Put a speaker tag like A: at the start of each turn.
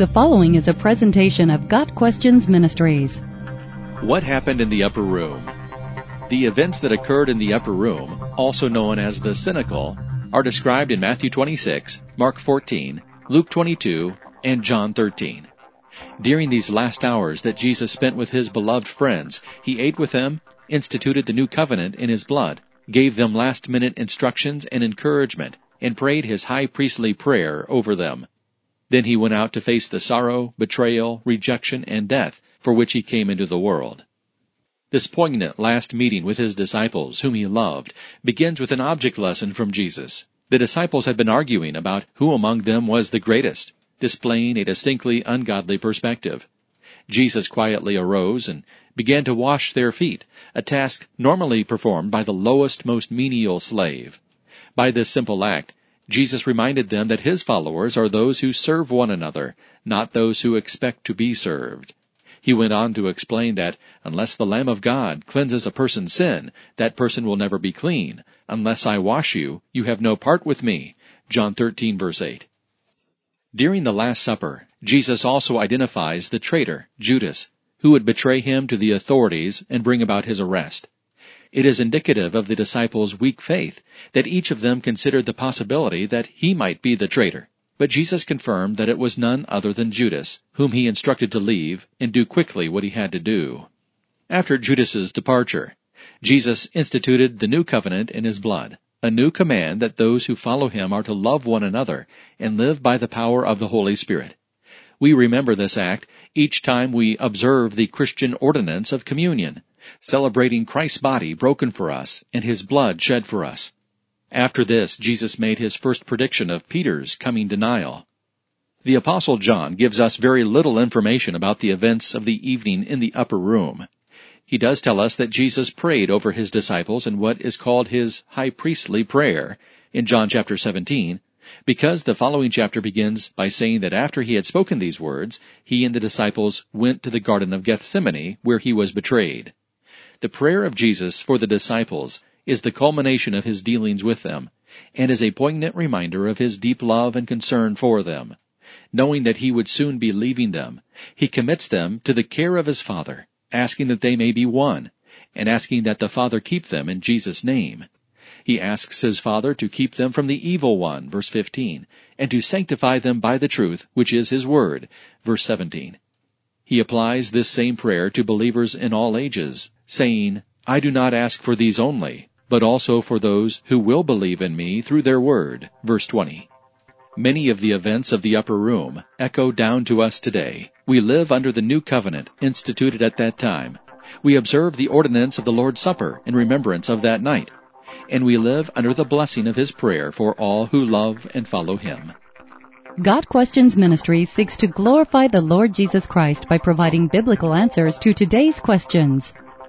A: The following is a presentation of Got Questions Ministries.
B: What happened in the upper room? The events that occurred in the upper room, also known as the cenacle, are described in Matthew 26, Mark 14, Luke 22, and John 13. During these last hours that Jesus spent with his beloved friends, he ate with them, instituted the new covenant in his blood, gave them last minute instructions and encouragement, and prayed his high priestly prayer over them. Then he went out to face the sorrow, betrayal, rejection, and death for which he came into the world. This poignant last meeting with his disciples, whom he loved, begins with an object lesson from Jesus. The disciples had been arguing about who among them was the greatest, displaying a distinctly ungodly perspective. Jesus quietly arose and began to wash their feet, a task normally performed by the lowest, most menial slave. By this simple act, Jesus reminded them that his followers are those who serve one another, not those who expect to be served. He went on to explain that unless the Lamb of God cleanses a person's sin, that person will never be clean. Unless I wash you, you have no part with me. John 13 verse 8. During the Last Supper, Jesus also identifies the traitor, Judas, who would betray him to the authorities and bring about his arrest. It is indicative of the disciples' weak faith that each of them considered the possibility that he might be the traitor. But Jesus confirmed that it was none other than Judas, whom he instructed to leave and do quickly what he had to do. After Judas's departure, Jesus instituted the new covenant in his blood, a new command that those who follow him are to love one another and live by the power of the Holy Spirit. We remember this act each time we observe the Christian ordinance of communion, celebrating Christ's body broken for us and his blood shed for us. After this, Jesus made his first prediction of Peter's coming denial. The Apostle John gives us very little information about the events of the evening in the upper room. He does tell us that Jesus prayed over his disciples in what is called his high priestly prayer in John chapter 17, because the following chapter begins by saying that after he had spoken these words, he and the disciples went to the Garden of Gethsemane, where he was betrayed. The prayer of Jesus for the disciples is the culmination of his dealings with them, and is a poignant reminder of his deep love and concern for them. Knowing that he would soon be leaving them, he commits them to the care of his Father, asking that they may be one, and asking that the Father keep them in Jesus' name. He asks his Father to keep them from the evil one, verse 15, and to sanctify them by the truth, which is his word, verse 17. He applies this same prayer to believers in all ages, saying, I do not ask for these only, but also for those who will believe in me through their word. Verse 20. Many of the events of the upper room echo down to us today. We live under the new covenant instituted at that time. We observe the ordinance of the Lord's Supper in remembrance of that night. And we live under the blessing of His prayer for all who love and follow Him.
A: Got Questions Ministry seeks to glorify the Lord Jesus Christ by providing biblical answers to today's questions.